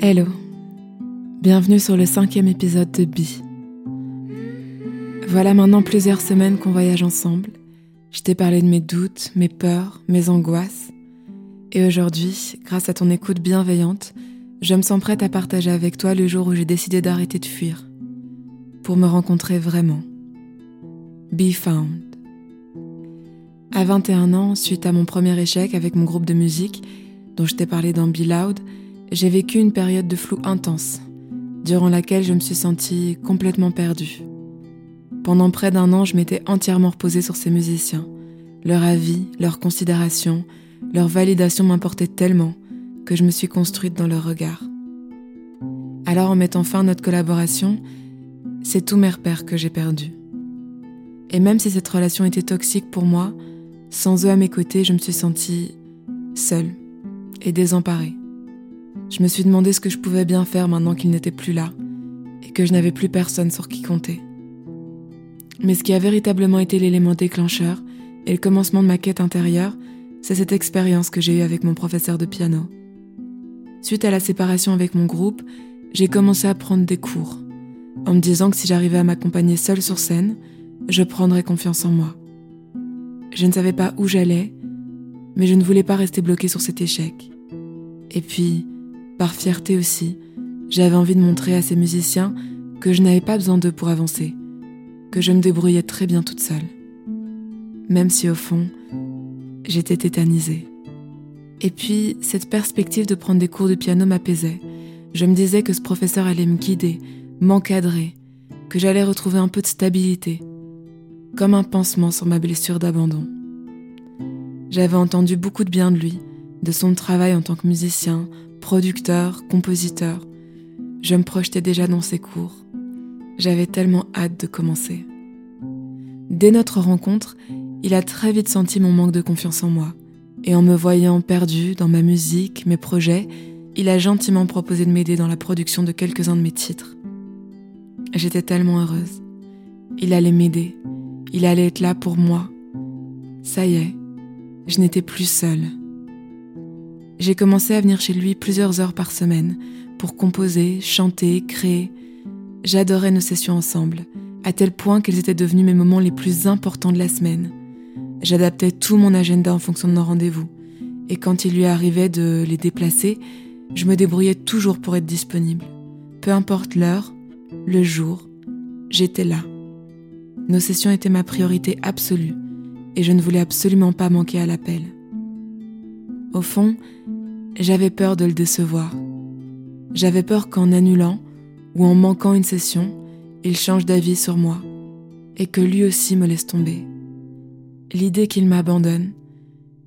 Hello, bienvenue sur le cinquième épisode de Bi. Voilà maintenant plusieurs semaines qu'on voyage ensemble. Je t'ai parlé de mes doutes, mes peurs, mes angoisses. Et aujourd'hui, grâce à ton écoute bienveillante, je me sens prête à partager avec toi le jour où j'ai décidé d'arrêter de fuir, pour me rencontrer vraiment. Be found. À 21 ans, suite à mon premier échec avec mon groupe de musique, dont je t'ai parlé dans Be Loud, j'ai vécu une période de flou intense, durant laquelle je me suis sentie complètement perdue. Pendant près d'un an, je m'étais entièrement reposée sur ces musiciens. Leur avis, leur considération, leur validation m'importaient tellement que je me suis construite dans leur regard. Alors en mettant fin à notre collaboration, c'est tous mes repères que j'ai perdus. Et même si cette relation était toxique pour moi, sans eux à mes côtés, je me suis sentie seule et désemparée. Je me suis demandé ce que je pouvais bien faire maintenant qu'ils n'étaient plus là et que je n'avais plus personne sur qui compter. Mais ce qui a véritablement été l'élément déclencheur et le commencement de ma quête intérieure, c'est cette expérience que j'ai eue avec mon professeur de piano. Suite à la séparation avec mon groupe, j'ai commencé à prendre des cours, en me disant que si j'arrivais à m'accompagner seule sur scène, je prendrais confiance en moi. Je ne savais pas où j'allais, mais je ne voulais pas rester bloquée sur cet échec. Et puis, par fierté aussi, j'avais envie de montrer à ces musiciens que je n'avais pas besoin d'eux pour avancer, que je me débrouillais très bien toute seule. Même si au fond, j'étais tétanisée. Et puis, cette perspective de prendre des cours de piano m'apaisait. Je me disais que ce professeur allait me guider, m'encadrer, que j'allais retrouver un peu de stabilité, comme un pansement sur ma blessure d'abandon. J'avais entendu beaucoup de bien de lui, de son travail en tant que musicien, producteur, compositeur. Je me projetais déjà dans ses cours. J'avais tellement hâte de commencer. Dès notre rencontre, il a très vite senti mon manque de confiance en moi. Et en me voyant perdue dans ma musique, mes projets, il a gentiment proposé de m'aider dans la production de quelques-uns de mes titres. J'étais tellement heureuse. Il allait m'aider. Il allait être là pour moi. Ça y est, je n'étais plus seule. J'ai commencé à venir chez lui plusieurs heures par semaine pour composer, chanter, créer. J'adorais nos sessions ensemble, à tel point qu'elles étaient devenues mes moments les plus importants de la semaine. J'adaptais tout mon agenda en fonction de nos rendez-vous, et quand il lui arrivait de les déplacer, je me débrouillais toujours pour être disponible. Peu importe l'heure, le jour, j'étais là. Nos sessions étaient ma priorité absolue, et je ne voulais absolument pas manquer à l'appel. Au fond, j'avais peur de le décevoir. J'avais peur qu'en annulant ou en manquant une session, il change d'avis sur moi et que lui aussi me laisse tomber. L'idée qu'il m'abandonne,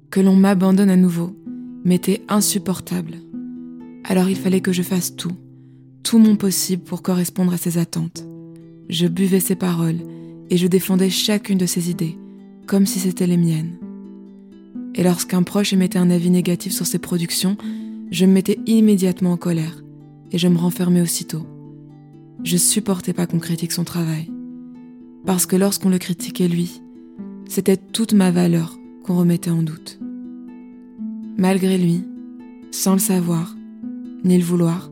que l'on m'abandonne à nouveau, m'était insupportable. Alors il fallait que je fasse tout, tout mon possible pour correspondre à ses attentes. Je buvais ses paroles et je défendais chacune de ses idées, comme si c'était les miennes. Et lorsqu'un proche émettait un avis négatif sur ses productions, je me mettais immédiatement en colère et je me renfermais aussitôt. Je supportais pas qu'on critique son travail. Parce que lorsqu'on le critiquait lui, c'était toute ma valeur qu'on remettait en doute. Malgré lui, sans le savoir, ni le vouloir,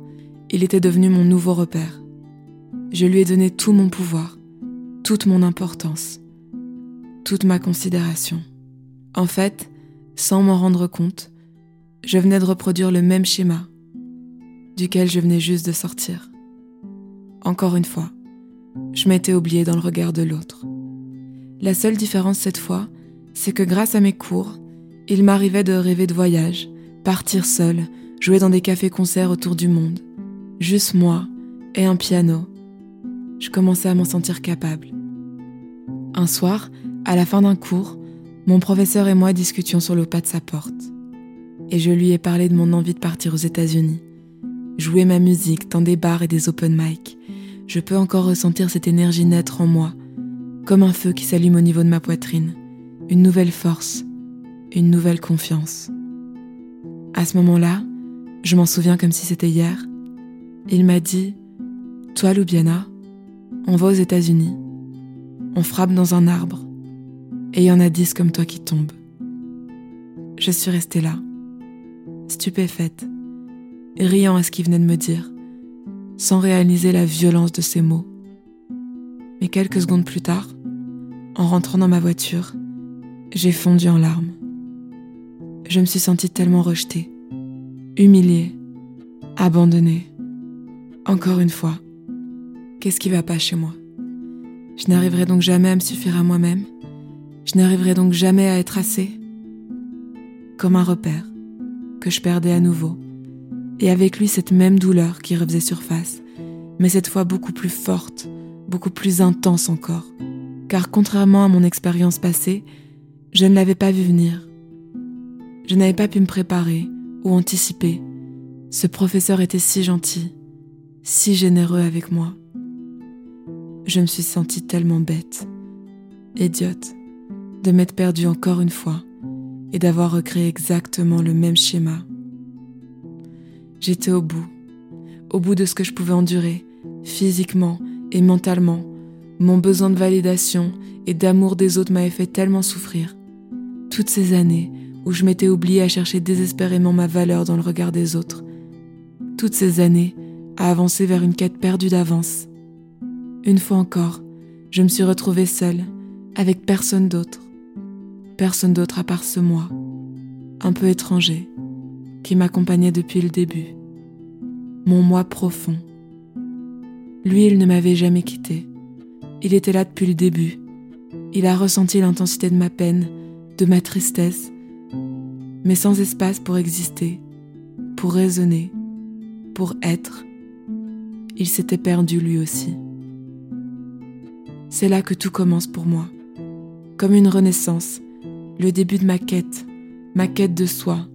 il était devenu mon nouveau repère. Je lui ai donné tout mon pouvoir, toute mon importance, toute ma considération. En fait, sans m'en rendre compte, je venais de reproduire le même schéma duquel je venais juste de sortir. Encore une fois, je m'étais oubliée dans le regard de l'autre. La seule différence cette fois, c'est que grâce à mes cours, il m'arrivait de rêver de voyage, partir seul, jouer dans des cafés-concerts autour du monde. Juste moi et un piano. Je commençais à m'en sentir capable. Un soir, à la fin d'un cours, mon professeur et moi discutions sur le pas de sa porte. Et je lui ai parlé de mon envie de partir aux États-Unis. Jouer ma musique dans des bars et des open mic. Je peux encore ressentir cette énergie naître en moi, comme un feu qui s'allume au niveau de ma poitrine. Une nouvelle force, une nouvelle confiance. À ce moment-là, je m'en souviens comme si c'était hier. Il m'a dit Toi, Loubiana, on va aux États-Unis. On frappe dans un arbre et il y en a dix comme toi qui tombent. Je suis restée là, stupéfaite, riant à ce qu'il venait de me dire, sans réaliser la violence de ses mots. Mais quelques secondes plus tard, en rentrant dans ma voiture, j'ai fondu en larmes. Je me suis sentie tellement rejetée, humiliée, abandonnée. Encore une fois, qu'est-ce qui va pas chez moi? Je n'arriverai donc jamais à me suffire à moi-même? Je n'arriverai donc jamais à être assez. Comme un repère que je perdais à nouveau. Et avec lui cette même douleur qui refaisait surface, mais cette fois beaucoup plus forte, beaucoup plus intense encore. Car contrairement à mon expérience passée, je ne l'avais pas vu venir. Je n'avais pas pu me préparer ou anticiper. Ce professeur était si gentil, si généreux avec moi. Je me suis sentie tellement bête, idiote, de m'être perdue encore une fois et d'avoir recréé exactement le même schéma. J'étais au bout, au bout de ce que je pouvais endurer, physiquement et mentalement. Mon besoin de validation et d'amour des autres m'avait fait tellement souffrir. Toutes ces années où je m'étais oubliée à chercher désespérément ma valeur dans le regard des autres. Toutes ces années à avancer vers une quête perdue d'avance. Une fois encore, je me suis retrouvée seule, avec personne d'autre personne d'autre à part ce moi, un peu étranger, qui m'accompagnait depuis le début, mon moi profond. Lui, il ne m'avait jamais quitté. Il était là depuis le début. Il a ressenti l'intensité de ma peine, de ma tristesse, mais sans espace pour exister, pour raisonner, pour être. Il s'était perdu lui aussi. C'est là que tout commence pour moi, comme une renaissance le début de ma quête, ma quête de soi.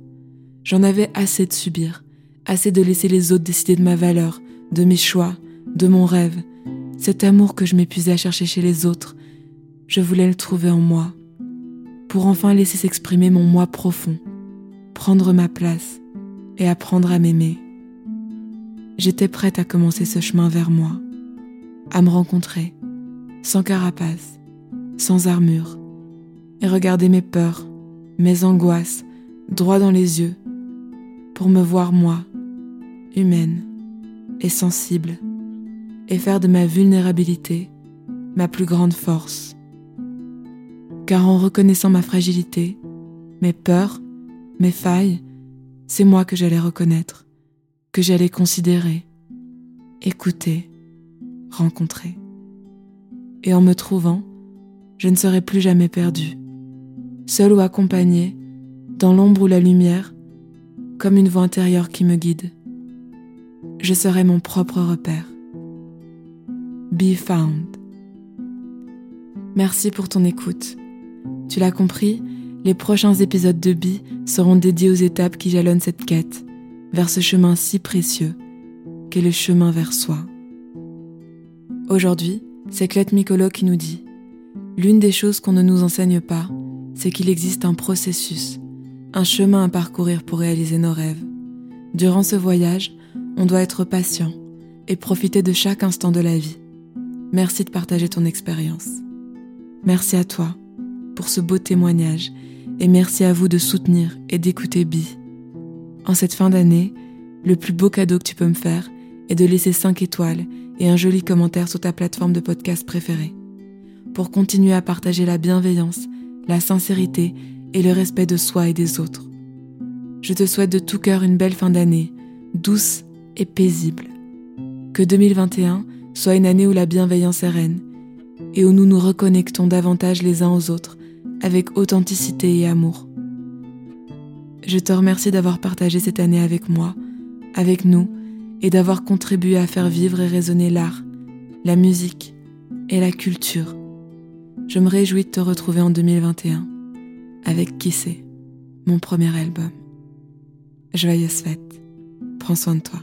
J'en avais assez de subir, assez de laisser les autres décider de ma valeur, de mes choix, de mon rêve. Cet amour que je m'épuisais à chercher chez les autres, je voulais le trouver en moi, pour enfin laisser s'exprimer mon moi profond, prendre ma place et apprendre à m'aimer. J'étais prête à commencer ce chemin vers moi, à me rencontrer, sans carapace, sans armure, regarder mes peurs, mes angoisses, droit dans les yeux, pour me voir moi, humaine et sensible, et faire de ma vulnérabilité ma plus grande force. Car en reconnaissant ma fragilité, mes peurs, mes failles, c'est moi que j'allais reconnaître, que j'allais considérer, écouter, rencontrer. Et en me trouvant, je ne serai plus jamais perdue seul ou accompagné, dans l'ombre ou la lumière, comme une voix intérieure qui me guide. Je serai mon propre repère. Be found. Merci pour ton écoute. Tu l'as compris, les prochains épisodes de Be seront dédiés aux étapes qui jalonnent cette quête, vers ce chemin si précieux qu'est le chemin vers soi. Aujourd'hui, c'est Clette Micolo qui nous dit L'une des choses qu'on ne nous enseigne pas, c'est qu'il existe un processus, un chemin à parcourir pour réaliser nos rêves. Durant ce voyage, on doit être patient et profiter de chaque instant de la vie. Merci de partager ton expérience. Merci à toi pour ce beau témoignage et merci à vous de soutenir et d'écouter Bi. En cette fin d'année, le plus beau cadeau que tu peux me faire est de laisser 5 étoiles et un joli commentaire sur ta plateforme de podcast préférée. Pour continuer à partager la bienveillance la sincérité et le respect de soi et des autres. Je te souhaite de tout cœur une belle fin d'année, douce et paisible. Que 2021 soit une année où la bienveillance est reine et où nous nous reconnectons davantage les uns aux autres avec authenticité et amour. Je te remercie d'avoir partagé cette année avec moi, avec nous, et d'avoir contribué à faire vivre et résonner l'art, la musique et la culture je me réjouis de te retrouver en 2021 avec Qui mon premier album. Joyeuse fête, prends soin de toi.